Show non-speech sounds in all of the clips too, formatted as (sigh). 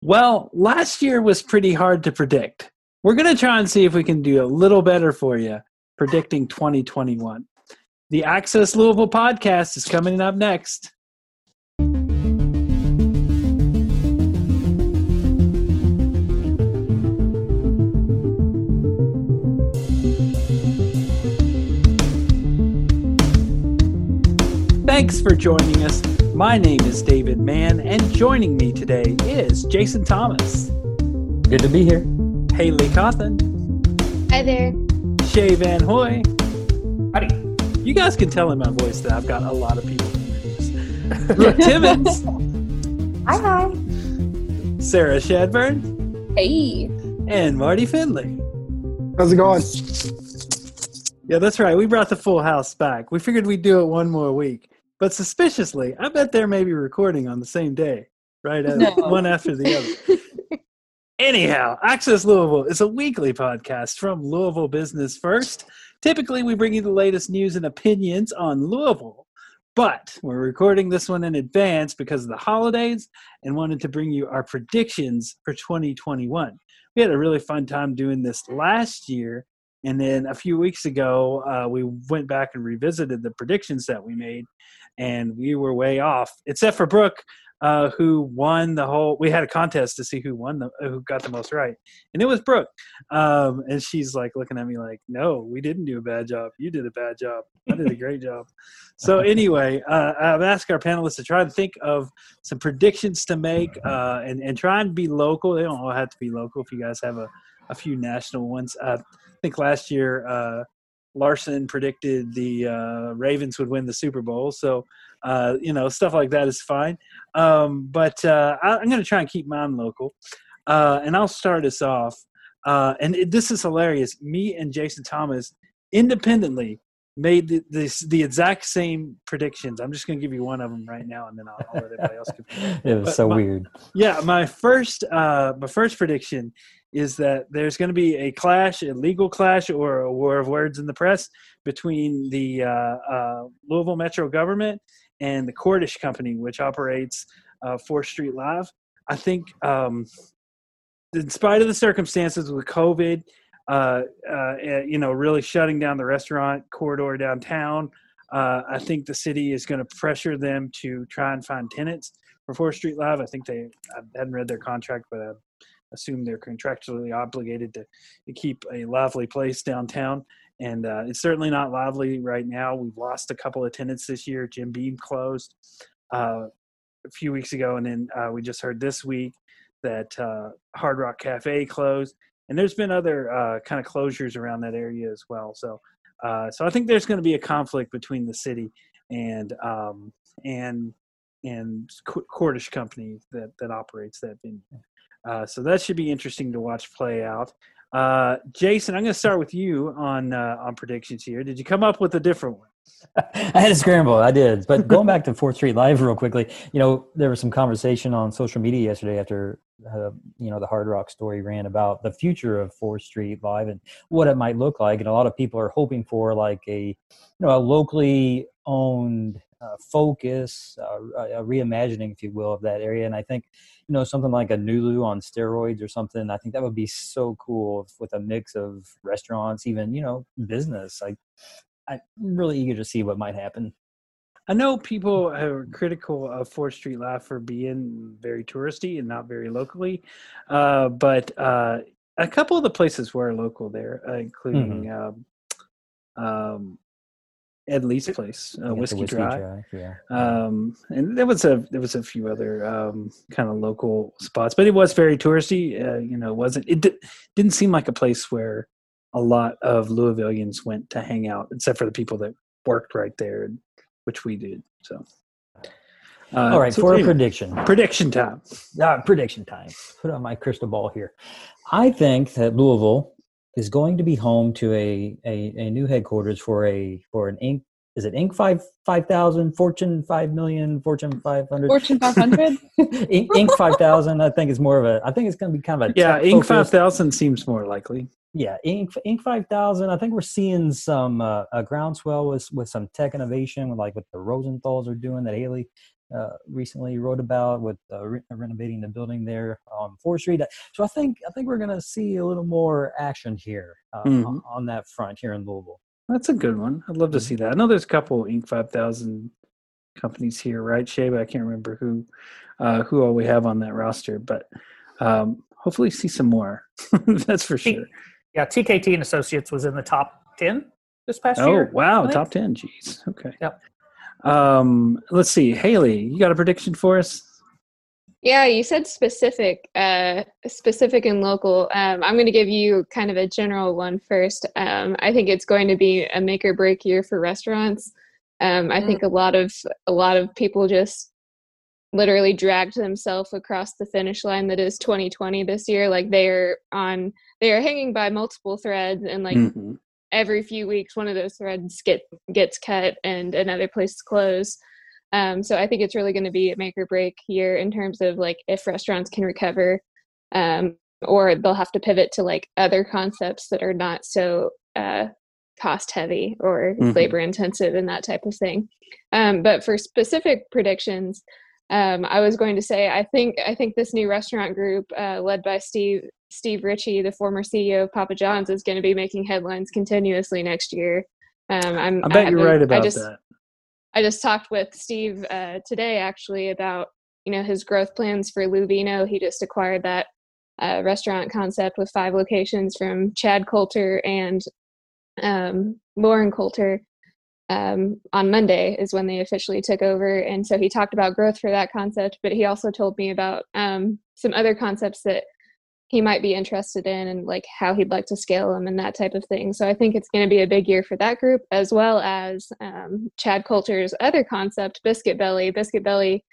Well, last year was pretty hard to predict. We're going to try and see if we can do a little better for you predicting 2021. The Access Louisville podcast is coming up next. Thanks for joining us. My name is David Mann, and joining me today is Jason Thomas, Good to be here. Haley Cawthon, Hi there. Shay Van Hoy. Howdy. You guys can tell in my voice that I've got a lot of people to introduce. Brooke Timmons, (laughs) Hi, hi. Sarah Shadburn, Hey. and Marty Finley. How's it going? Yeah, that's right. We brought the full house back. We figured we'd do it one more week. But suspiciously, I bet they're maybe recording on the same day, right? No. One after the other. Anyhow, Access Louisville is a weekly podcast from Louisville Business First. Typically, we bring you the latest news and opinions on Louisville, but we're recording this one in advance because of the holidays and wanted to bring you our predictions for 2021. We had a really fun time doing this last year, and then a few weeks ago, uh, we went back and revisited the predictions that we made, and we were way off, except for Brooke uh, who won the whole. We had a contest to see who won the who got the most right, and it was Brooke. Um, and she's like looking at me like, "No, we didn't do a bad job. You did a bad job. I did a great job." (laughs) So anyway, uh, I've asked our panelists to try and think of some predictions to make, uh, and and try and be local. They don't all have to be local. If you guys have a a few national ones, uh, I think last year. Larson predicted the uh, Ravens would win the Super Bowl, so uh, you know stuff like that is fine. Um, but uh, I, I'm going to try and keep mine local, uh, and I'll start us off. Uh, and it, this is hilarious. Me and Jason Thomas independently made the, this, the exact same predictions. I'm just going to give you one of them right now, and then I'll, I'll let everybody else. (laughs) It was But so my- weird. yeah, my first uh, my first prediction is that there's going to be a clash, a legal clash, or a war of words in the press between the uh, uh, Louisville Metro government and the Cordish Company, which operates uh, Fourth Street Live. I think, um, in spite of the circumstances with COVID, uh, uh, eh, you know, really shutting down the restaurant corridor downtown, uh, I think the city is going to pressure them to try and find tenants for Fourth Street Live. I think they I hadn't read their contract, but I assume they're contractually obligated to, to keep a lively place downtown. And uh, it's certainly not lively right now. We've lost a couple of tenants this year. Jim Beam closed uh, a few weeks ago, and then uh, we just heard this week that uh, Hard Rock Cafe closed. And there's been other uh, kind of closures around that area as well. So, uh, so I think there's going to be a conflict between the city and um, and and Cor- Cordish company that that operates that venue. Uh, so that should be interesting to watch play out. Uh, Jason, I'm going to start with you on uh, on predictions here. Did you come up with a different one? (laughs) I had a scramble. I did. But going back to Fourth Street (laughs) Live real quickly, you know, there was some conversation on social media yesterday after, uh, you know, the Hard Rock story ran about the future of Fourth Street Live and what it might look like. And a lot of people are hoping for like a, you know, a locally owned uh, focus, uh, a reimagining, if you will, of that area. And I think, you know, something like a Nulu on steroids or something. I think that would be so cool if- with a mix of restaurants, even you know, business. Like, I'm really eager to see what might happen. I know people are critical of Fourth Street Live for being very touristy and not very locally, uh, but uh, a couple of the places were local there, uh, including um, um, Ed Lee's place, uh, Yeah, the Whiskey, Dry. yeah. um, and there was a there was a few other um, kind of local spots, but it was very touristy. Uh, you know, it wasn't it di- didn't seem like a place where a lot of Louisvillians went to hang out, except for the people that worked right there, which we did. So, uh, All right, so for a prediction. prediction time. Uh, prediction time. Put on my crystal ball here. I think that Louisville is going to be home to a, a, a new headquarters for a for an Inc. Is it Inc. five five thousand, Fortune five million, Fortune five hundred, Fortune 500? (laughs) Inc. Inc. five thousand? I think it's more of a. I think it's going to be kind of a Yeah, tech Inc. Five focused- Thousand seems more likely. yeah, Inc. Inc. five thousand. I think we're seeing some uh, a groundswell with with some tech innovation, with like what the Rosenthal's are doing that Haley uh, recently wrote about with uh, re- renovating the building there on Fourth Street. So I think I think we're going to see a little more action here uh, Mhm. on, on that front here in Louisville. That's a good one. I'd love to see that. I know there's a couple Inc. 5000 companies here, right, Shay? But I can't remember who uh, who all we have on that roster. But um, hopefully, see some more. (laughs) That's for sure. Yeah, TKT and Associates was in the top ten this past Oh year. Oh wow, top ten. Jeez. Okay. Yep. Um, let's see, Haley, you got a prediction for us? Yeah, you said specific, uh, specific and local. Um, I'm going to give you kind of a general one first. Um, I think it's going to be a make or break year for restaurants. Um, I think a lot of a lot of people just literally dragged themselves across the finish line that is 2020 this year. Like they are on, they are hanging by multiple threads, and like Mhm. every few weeks one of those threads get gets cut and another place closed um, so i think it's really going to be a make or break year in terms of like if restaurants can recover um, or they'll have to pivot to like other concepts that are not so uh, cost heavy or Mhm. labor intensive and that type of thing um, but for specific predictions um, I was going to say I think I think this new restaurant group uh, led by Steve Steve Ritchie, the former CEO of Papa John's, is going to be making headlines continuously next year. Um, I'm, I bet you're been- right about I just, that. I just talked with Steve uh, today actually about you know his growth plans for Louvino. He just acquired that uh, restaurant concept with five locations from Chad Coulter and um, Lauren Coulter um, on Monday is when they officially took over. And so he talked about growth for that concept, but he also told me about um, some other concepts that he might be interested in and like how he'd like to scale them and that type of thing. So I think it's going to be a big year for that group as well as um, Chad Coulter's other concept, Biscuit Belly. Biscuit Belly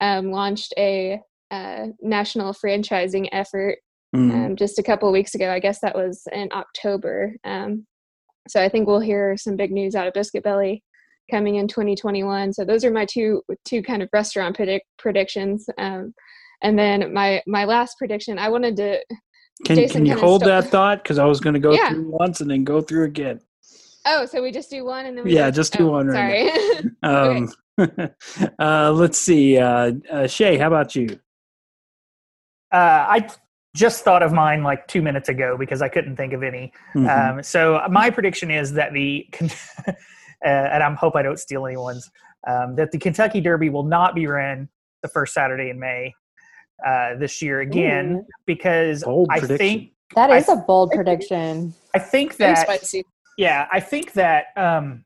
um, launched a uh, national franchising effort Mhm. um, just a couple of weeks ago. I guess that was in October. Um, so I think we'll hear some big news out of Biscuit Belly coming in 2021. So those are my two two kind of restaurant predict, predictions. And then my my last prediction, I wanted to. Can, Jason can you hold stole- that thought? Because I was going to go Yeah. through once and then go through again. Oh, so we just do one and then we Yeah, go- just do oh, one right Sorry. (laughs) Um, (laughs) uh, let's see. Uh, uh, Shay, how about you? Uh, I just thought of mine like two minutes ago because I couldn't think of any. Mhm. Um, so my prediction is that the, (laughs) uh, and I hope I don't steal anyone's, um, that the Kentucky Derby will not be run the first Saturday in May uh, this year again Ooh. because Bold I prediction. think That I is a bold prediction. I think that spicy. yeah, I think that um,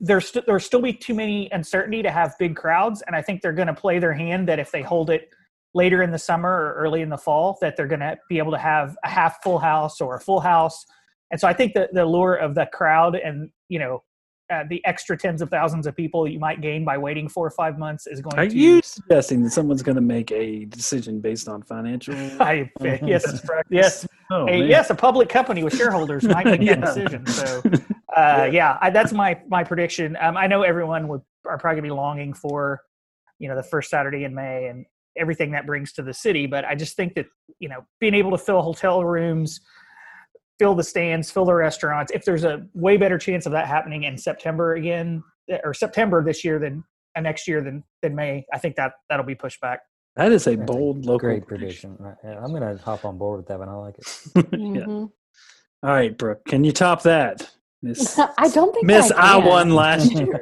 there's st- there'll still be too many uncertainty to have big crowds, and I think they're going to play their hand that if they hold it later in the summer or early in the fall, that they're going to be able to have a half full house or a full house. And so I think that the lure of the crowd and you know uh, the extra tens of thousands of people you might gain by waiting four or five months is going Are to. you suggesting that someone's going to make a decision based on financial? (laughs) I, yes, (laughs) yes, Oh, a, yes, a public company with shareholders might make (laughs) Yeah. that decision. So, uh, yeah, I, that's my my prediction. Um, I know everyone would are probably gonna be longing for, you know, the first Saturday in May and everything that brings to the city. But I just think that you know, being able to fill hotel rooms, fill the stands, fill the restaurants. If there's a way better chance of that happening in September again, or September this year than uh, next year than than May, I think that that'll be pushed back. that is a That's a bold local Great prediction. Right. Yeah, I'm going to hop on board with that one. I like it. (laughs) yeah. Mhm. All right, Brooke, can you top that? (laughs) Miss, I don't think Miss that I won last (laughs) year.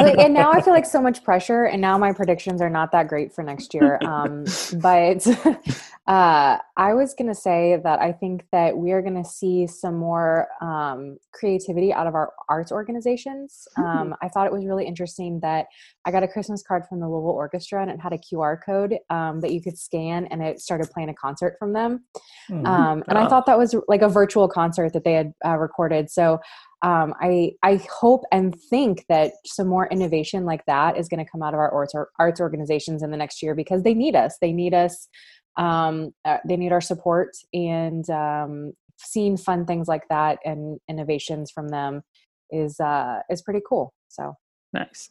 I like, and now I feel (laughs) like so much pressure, and now my predictions are not that great for next year. Um, but (laughs) uh, I was gonna say that I think that we are gonna see some more um, creativity out of our arts organizations. Um, I thought it was really interesting that I got a Christmas card from the Louisville Orchestra, and it had a QR code um, that you could scan, and it started playing a concert from them. Hmm. Um, and I Oh. thought that was like a virtual concert that they had uh, recorded. So um, I I hope and think that some more innovation like that is going to come out of our arts, or arts organizations in the next year because they need us. They need us. Um, uh, they need our support and um, seeing fun things like that and innovations from them is uh, is pretty cool. So nice.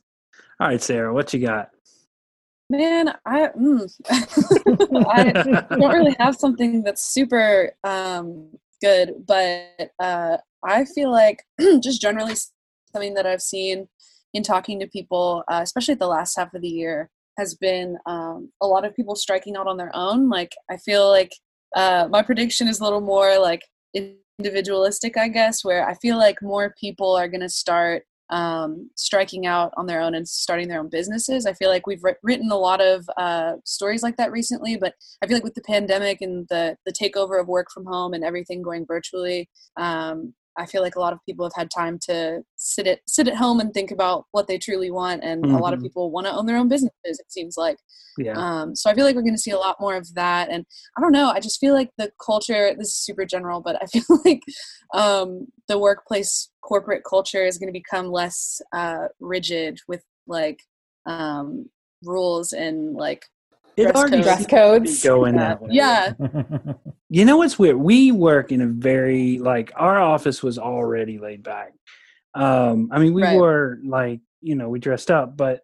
All right, Sarah, what you got? Man, I mm. (laughs) I don't really have something that's super um, good, but uh, I feel like (clears throat) just generally something that I've seen in talking to people, uh, especially the last half of the year, has been um, a lot of people striking out on their own. Like I feel like uh, my prediction is a little more like individualistic, I guess, where I feel like more people are going to start um, striking out on their own and starting their own businesses. I feel like we've written a lot of uh, stories like that recently, but I feel like with the pandemic and the the takeover of work from home and everything going virtually, um, I feel like a lot of people have had time to sit at sit at home and think about what they truly want, and mm-hmm. a lot of mm-hmm. people want to own their own businesses. It seems like, yeah. Um, so I feel like we're going to see a lot more of that, and I don't know. I just feel like the culture. This is super general, but I (laughs) feel like um, the workplace corporate culture is going to become less uh, rigid with like um, rules and like dress, codes. dress codes. Going that way. Yeah. (laughs) you know what's weird? We work in a very like our office was already laid back. Um, I mean, we right. were like you know we dressed up, but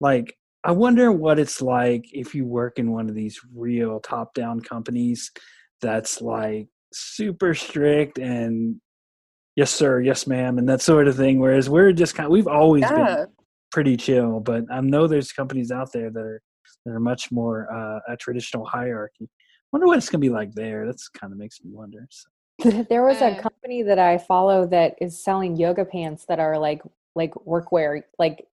like I wonder what it's like if you work in one of these real top down companies that's like super strict and yes sir, yes ma'am, and that sort of thing. Whereas we're just kind of, we've always yeah. been pretty chill, but I know there's companies out there that are that are much more uh, a traditional hierarchy. Wonder what it's gonna be like there. That's kind of makes me wonder. So. (laughs) there was a company that I follow that is selling yoga pants that are like like workwear, like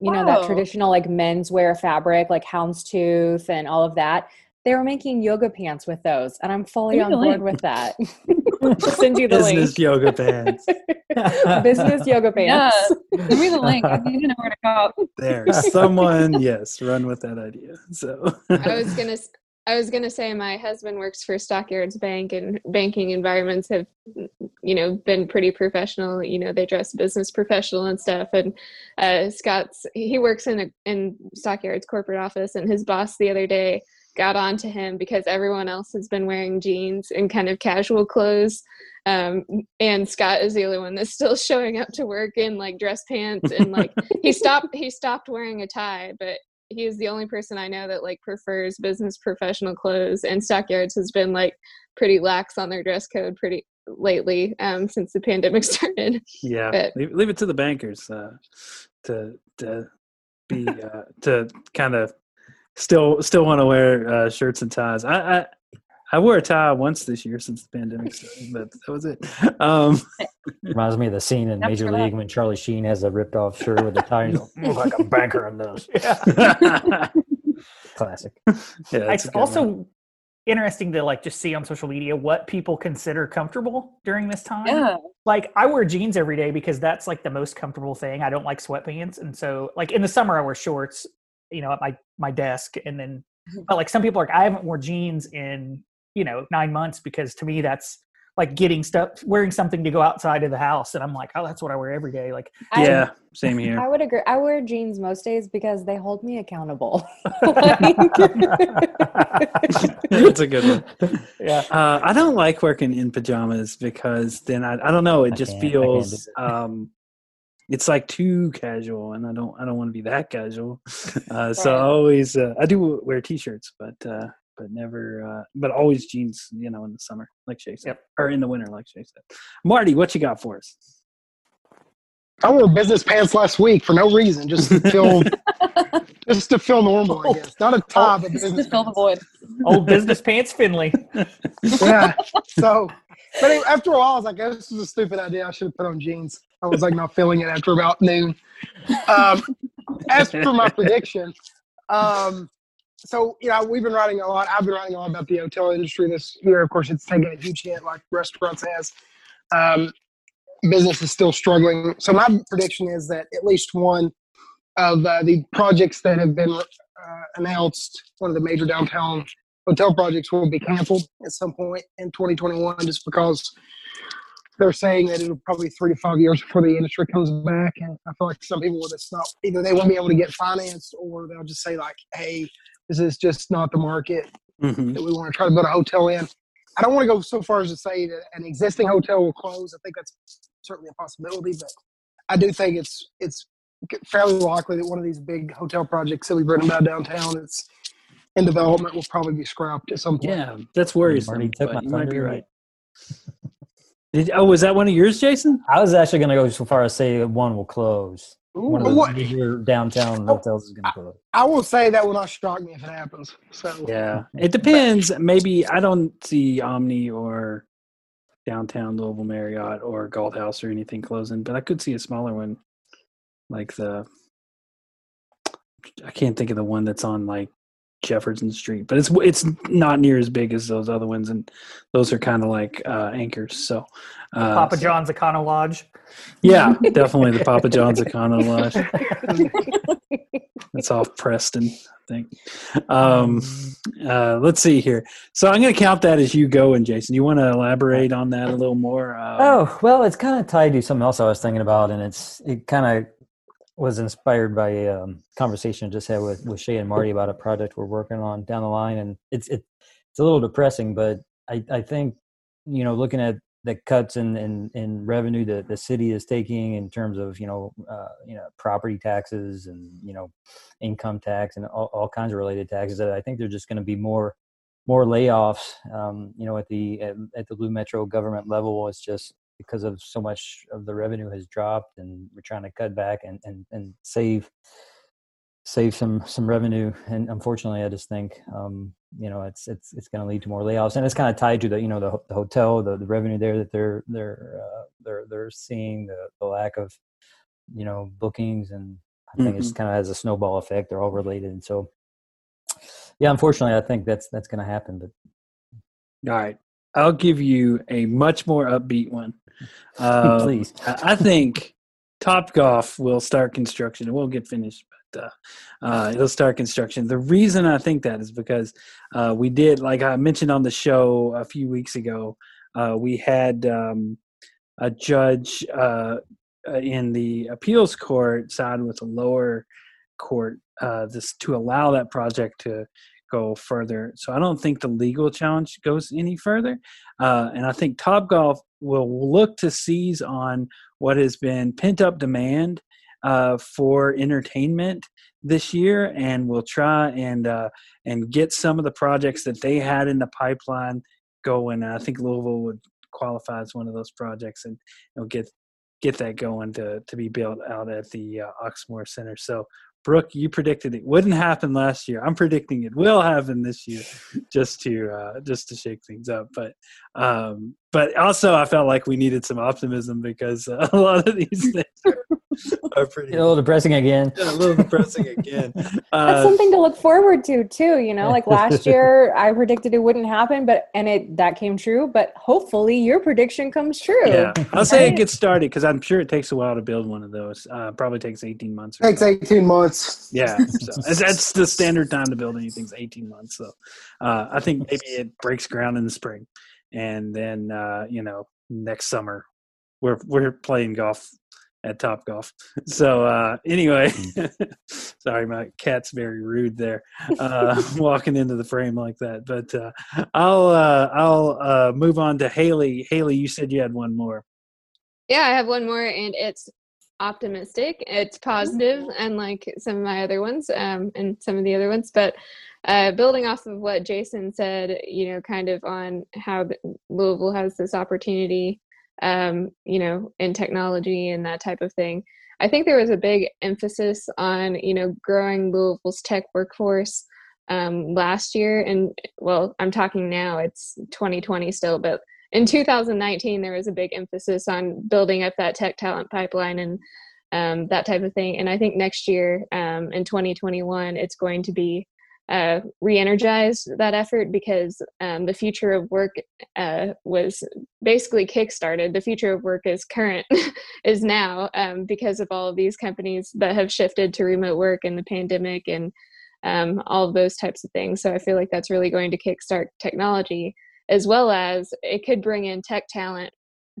you know that traditional like menswear fabric, like houndstooth and all of that. They were making yoga pants with those, and I'm fully really? on board with that. (laughs) (laughs) send you the Business link. yoga pants. (laughs) Business yoga pants. Yeah. Send me the link. I need to know where to go. There, someone, yes, run with that idea. So I was gonna, I was gonna say my husband works for Stockyards Bank, and banking environments have, you know, been pretty professional. You know, they dress business professional and stuff. And uh, Scott's he works in a in Stockyards corporate office, and his boss the other day got on to him because everyone else has been wearing jeans and kind of casual clothes. Um, and Scott is the only one that's still (laughs) showing up to work in like dress pants and like he (laughs) stopped he stopped wearing a tie, but he is the only person I know that like prefers business professional clothes and Stockyards has been like pretty lax on their dress code pretty lately um, since the pandemic (laughs) started. Yeah, but, leave, leave, it to the bankers uh, to to be uh, to kind of still still want to wear uh, shirts and ties. I, I I wore a tie once this year since the pandemic started, but that was it. Um, Reminds me of the scene in Major League when Charlie Sheen has a ripped off shirt with a tie and (laughs) looks like a banker in this. (laughs) Yeah. Classic. Yeah, it's also one. interesting to like just see on social media what people consider comfortable during this time. Yeah. Like I wear jeans every day because that's like the most comfortable thing. I don't like sweatpants. And so like in the summer I wear shorts you know at my my desk and then mm-hmm. but like some people are like i haven't worn jeans in you know nine months because to me that's like getting stuff wearing something to go outside of the house and i'm like oh that's what i wear every day like yeah I, same here. I would agree i wear jeans most days because they hold me accountable (laughs) (laughs) that's a good one. Yeah. Uh, i don't like working in pajamas because then i, I don't know it just feels um it's like too casual and i don't i don't want to be that casual. (laughs) Uh, so i always uh, i do wear t-shirts but uh but never uh but always jeans you know in the summer like shay said yep. or in the winter like shay said. Marty what you got for us i wore business pants last week for no reason just to (laughs) feel just to feel normal i guess not a tie but business just to fill the void old business pants finley (laughs) yeah so but anyway, after a while i was like this is a stupid idea i should have put on jeans I was like not feeling it after about noon. Um, as for my prediction, um, so you know we've been writing a lot. I've been writing a lot about the hotel industry this year. Of course, it's taken a huge hit, like restaurants has. Um, business is still struggling. So my prediction is that at least one of uh, the projects that have been uh, announced, one of the major downtown hotel projects, will be canceled at some point in 2021, just because they're saying that it'll probably three to five years before the industry comes back. And I feel like some people will just not either they won't be able to get financed or they'll just say like, "Hey, this is just not the market mm-hmm. that we want to try to build a hotel in." I don't want to go so far as to say that an existing hotel will close. I think that's certainly a possibility, but I do think it's it's fairly likely that one of these big hotel projects that we've written about downtown it's in development will probably be scrapped at some point. Yeah, that's worrisome. you might be right. (laughs) Did, oh, was that one of yours, Jason? I was actually going to go so far as say one will close. one of the major downtown oh, hotels is going to close. I will say that will not shock me if it happens. So Yeah, it depends. Maybe I don't see Omni or downtown Louisville Marriott or Galt House or anything closing, but I could see a smaller one, like the. I can't think of the one that's on like Jefferson Street, but it's it's not near as big as those other ones, and those are kind of like uh, anchors. So, uh, Papa John's Econo Lodge. yeah, definitely the Papa John's Econo Lodge. That's off Preston, I think. Um, uh, let's see here. So I'm going to count that as you go, and Jason, you want to elaborate on that a little more? Uh, Oh well, it's kind of tied to something else I was thinking about, and it's it kind of was inspired by a um, conversation I just had with with Shay and Marty about a project we're working on down the line, and it's it, it's a little depressing, but I I think you know looking at the cuts in in, in revenue that the city is taking in terms of you know uh, you know property taxes and you know income tax and all, all kinds of related taxes that I think there's just going to be more more layoffs um, you know at the at, at the blue metro government level. It's just because of so much of the revenue has dropped and we're trying to cut back and and, and save save some some revenue. And unfortunately i just think um you know it's it's it's going to lead to more layoffs. And it's kind of tied to the you know the, the hotel the, the revenue there that they're they're uh, they're they're seeing the, the lack of you know bookings. And i think it's kind of has a snowball effect. They're all related. And so yeah unfortunately i think that's that's going to happen but All right. I'll give you a much more upbeat one. Uh, (laughs) please. I think Top Golf will start construction. It won't get finished, uh, uh, it'll start construction. The reason I think that is because uh, we did, like I mentioned on the show a few weeks ago, uh, we had um, a judge uh, in the appeals court side with a lower court uh, this to allow that project to go further. So I don't think the legal challenge goes any further. And I think Top Golf will look to seize on what has been pent up demand uh, for entertainment this year, and we'll try and uh, and get some of the projects that they had in the pipeline going. I think Louisville would qualify as one of those projects, and know, get get that going to to be built out at the uh, Oxmoor Center. So Brooke, you predicted it wouldn't happen last year. I'm predicting it will happen this year, just to uh, just to shake things up. But um, but also, I felt like we needed some optimism because uh, (laughs) a lot of these things are, are pretty (laughs) a little depressing again a little depressing again. (laughs) That's Uh, something to look forward to too. You know, like last year, I predicted it wouldn't happen, but and it that came true. But hopefully, your prediction comes true. yeah, I'll say it gets started because I'm sure it takes a while to build one of those. Uh, probably takes 18 months. Or takes so. 18 months. Yeah, so that's, that's the standard time to build anything's 18 months. So uh, I think maybe it breaks ground in the spring, and then uh, you know next summer we're we're playing golf at Top Golf. (laughs) So uh, anyway, (laughs) sorry, my cat's very rude there, uh, (laughs) walking into the frame like that. But uh, I'll uh, I'll uh, move on to Haley. Haley, you said you had one more. Yeah, I have one more, and it's optimistic. It's positive, unlike some of my other ones, um, and some of the other ones. But uh, building off of what Jason said, you know, kind of on how Louisville has this opportunity, um, you know, in technology and that type of thing. I think there was a big emphasis on, you know, growing Louisville's tech workforce um, last year. And well, I'm talking now, it's 2020 still, but in 2019 there was a big emphasis on building up that tech talent pipeline and um, that type of thing and i think next year um, in 2021 it's going to be uh, re-energize that effort because um, the future of work uh, was basically kickstarted. The future of work is current (laughs) is now um, because of all of these companies that have shifted to remote work and the pandemic and um, all of those types of things. So i feel like that's really going to kickstart technology as well as it could bring in tech talent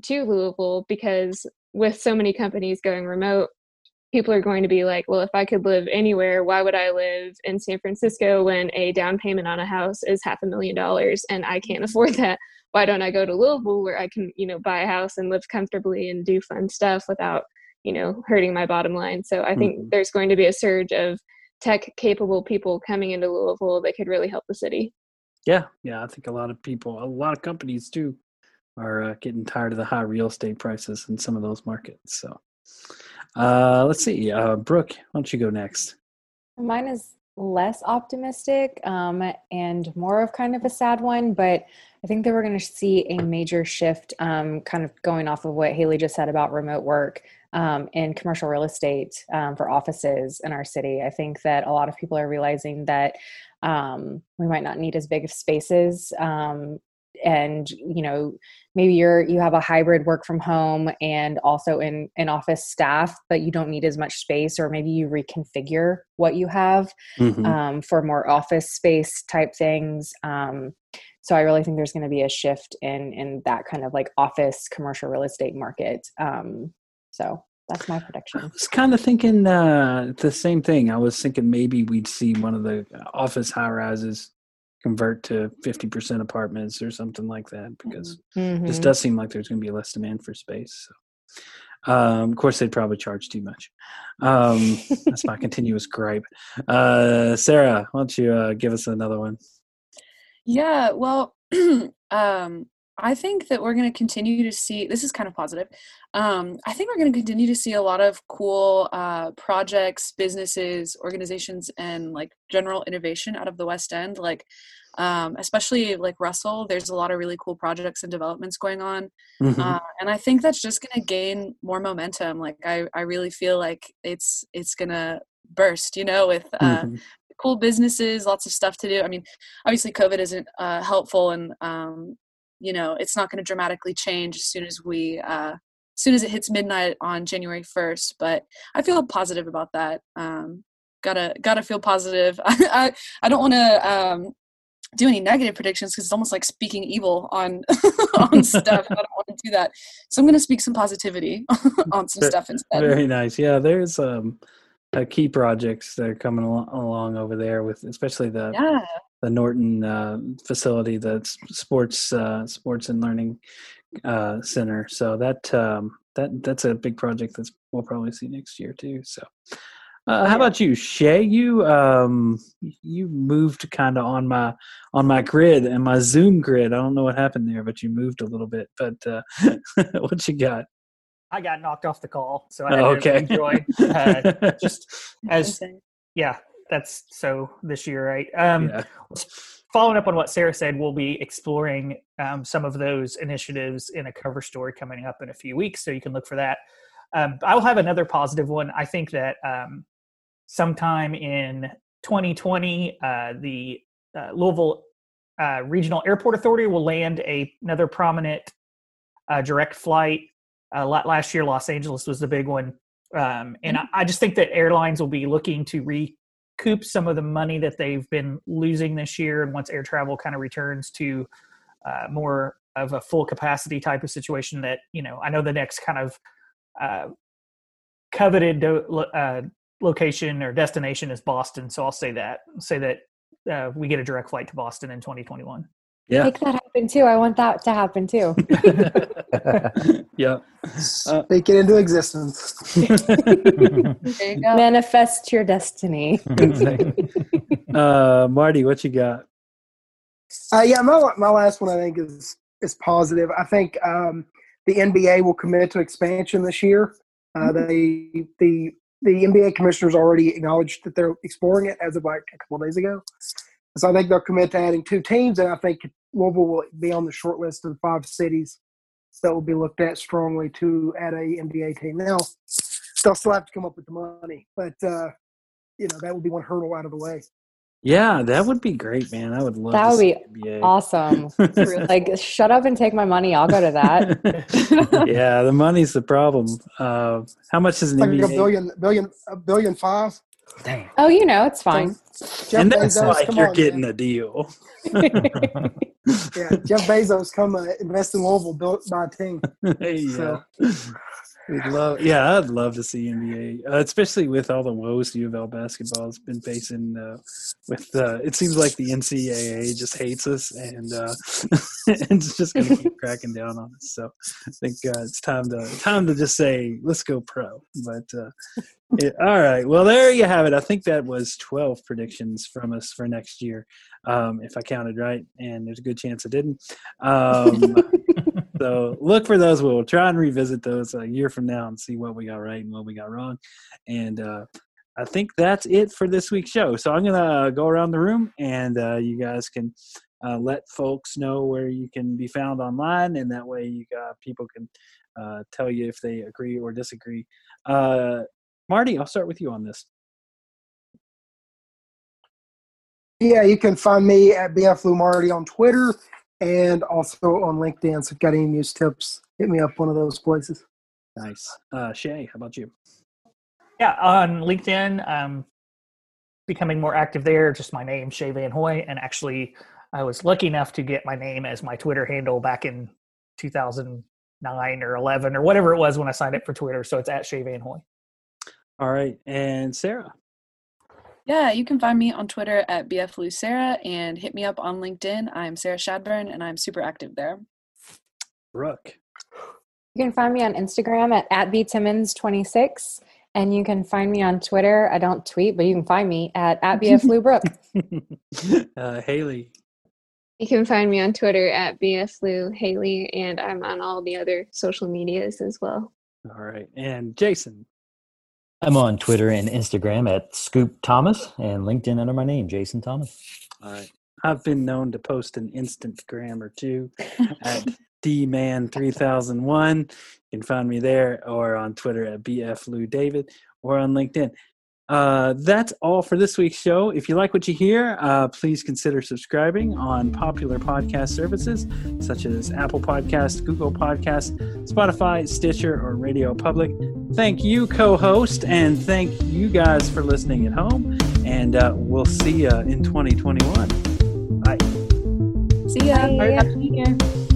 to Louisville because with so many companies going remote, people are going to be like, well, if I could live anywhere, why would I live in San Francisco when a down payment on a house is half a million dollars and I can't afford that? Why don't I go to Louisville where I can, you know, buy a house and live comfortably and do fun stuff without, you know, hurting my bottom line? So I think Mhm. there's going to be a surge of tech capable people coming into Louisville that could really help the city. Yeah, yeah, I think a lot of people, a lot of companies too, are uh, getting tired of the high real estate prices in some of those markets. So, Uh, let's see. Uh, Brooke, why don't you go next? Mine is less optimistic um, and more of kind of a sad one, but I think that we're going to see a major shift, um, kind of going off of what Haley just said about remote work um, in commercial real estate um, for offices in our city. I think that a lot of people are realizing that um, we might not need as big of spaces um, and you know maybe you're you have a hybrid work from home and also in in office staff but you don't need as much space or maybe you reconfigure what you have Mhm. um, for more office space type things um, so i really think there's going to be a shift in in that kind of like office commercial real estate market um, so that's my prediction. I was kind of thinking uh, the same thing. I was thinking maybe we'd see one of the office high rises convert to 50% apartments or something like that because it just Mhm. does seem like there's going to be less demand for space. So. Um, of course, they'd probably charge too much. Um, that's my (laughs) continuous gripe. Uh, Sarah, why don't you uh, give us another one? Yeah, well, (clears throat) um, I think that we're going to continue to see. This is kind of positive. Um, I think we're going to continue to see a lot of cool uh, projects, businesses, organizations, and like general innovation out of the West End. Like, um, especially like Russell, there's a lot of really cool projects and developments going on. Mhm. uh, and I think that's just going to gain more momentum. Like I, I really feel like it's it's going to burst, you know, with uh, Mhm. cool businesses, lots of stuff to do. I mean, obviously, COVID isn't uh, helpful, and um, you know, it's not going to dramatically change as soon as we, uh, as soon as it hits midnight on January first. But I feel positive about that. Um, gotta gotta feel positive. (laughs) I I, don't want to. Um, do any negative predictions because it's almost like speaking evil on (laughs) on stuff. I don't want to do that, so I'm going to speak some positivity (laughs) on some stuff instead. Very nice. Yeah, there's um, uh, key projects that are coming al- along over there with, especially the Yeah, the Norton uh, facility, the sports uh, sports and learning uh, center. So that um, that that's a big project that we'll probably see next year too. So. Uh, how about you, Shay? You um, you moved kind of on my on my grid and my Zoom grid. I don't know what happened there, but you moved a little bit. But uh, (laughs) what you got? I got knocked off the call, so I had Oh, to okay. rejoin. Uh, (laughs) just (laughs) as yeah, that's so this year, right? Um, yeah. following up on what Sarah said, we'll be exploring um, some of those initiatives in a cover story coming up in a few weeks, so you can look for that. Um, I'll have another positive one. I think that um, sometime in 2020, uh, the uh, Louisville uh, Regional Airport Authority will land a, another prominent uh, direct flight. Uh, last year, Los Angeles was the big one. Um, and I, I just think that airlines will be looking to recoup some of the money that they've been losing this year. And once air travel kind of returns to uh, more of a full capacity type of situation, that, you know, I know the next kind of uh, coveted do- uh, location or destination is Boston. So I'll say that, say that uh, we get a direct flight to Boston in 2021. Yeah. make that happen too i want that to happen too (laughs) yeah. Speak it into existence. You manifest your destiny (laughs) uh, Marty, what you got? Uh, yeah, my my last one I think is is positive. I think um, the NBA will commit to expansion this year. Uh, they the the NBA commissioners already acknowledged that they're exploring it as of like a couple of days ago. So I think they'll commit to adding two teams, and I think Louisville will be on the short list of the five cities that will be looked at strongly to add a NBA team. Now they'll still have to come up with the money, but uh, you know that will be one hurdle out of the way. Yeah, that would be great, man. I would love That to would see be NBA. awesome (laughs) like shut up and take my money i'll go to that (laughs) yeah, the money's the problem. Uh, how much is an Like a billion, billion, a billion five. Damn. oh you know it's fine Jeff and that's Bezos, like you're on, getting man. a deal. (laughs) Yeah, Jeff Bezos come uh, invest in Louisville, built by a team. (laughs) yeah. We'd love, yeah, I'd love to see NBA, uh, especially with all the woes U of L basketball has been facing. Uh, with uh, it seems like the NCAA just hates us, and uh, (laughs) it's just going to keep (laughs) cracking down on us. So I think uh, it's time to time to just say let's go pro. But uh, yeah, all right, well there you have it. I think that was twelve predictions from us for next year, um, if I counted right, and there's a good chance I didn't. Um, (laughs) so look for those. We'll try and revisit those a year from now and see what we got right and what we got wrong. And uh, I think that's it for this week's show. So I'm gonna go around the room, and uh, you guys can uh, let folks know where you can be found online, and that way you got people can uh, tell you if they agree or disagree. Uh, Marty, I'll start with you on this. Yeah, you can find me at BF on Twitter and also on LinkedIn. So if you've got any news tips, hit me up one of those places. Nice. Uh, Shay, how about you? Yeah, on LinkedIn, um, becoming more active there. Just my name, Shay Van Hoy, and actually, I was lucky enough to get my name as my Twitter handle back in 2009 or 11 or whatever it was when I signed up for Twitter. So it's at Shay Van Hoy. All right, and Sarah. Yeah, you can find me on Twitter at bflucera and hit me up on LinkedIn. I'm Sarah Shadburn and I'm super active there. Brooke. You can find me on Instagram at, at btimmons26. And you can find me on Twitter. I don't tweet, but you can find me at, at bflubrook. (laughs) uh, Haley. You can find me on Twitter at bflu Haley, and I'm on all the other social medias as well. All right, and Jason. I'm on Twitter and Instagram at Scoop Thomas and LinkedIn under my name, Jason Thomas. All right. I've been known to post an Instagram or two at (laughs) dman3001. You can find me there or on Twitter at bfludavid or on LinkedIn. Uh, that's all for this week's show. If you like what you hear, uh, please consider subscribing on popular podcast services such as Apple Podcast, Google Podcast, Spotify, Stitcher, or Radio Public. Thank you, co-host, and thank you guys for listening at home. And uh, we'll see you in 2021. Bye. See ya. Bye. Happy New Year.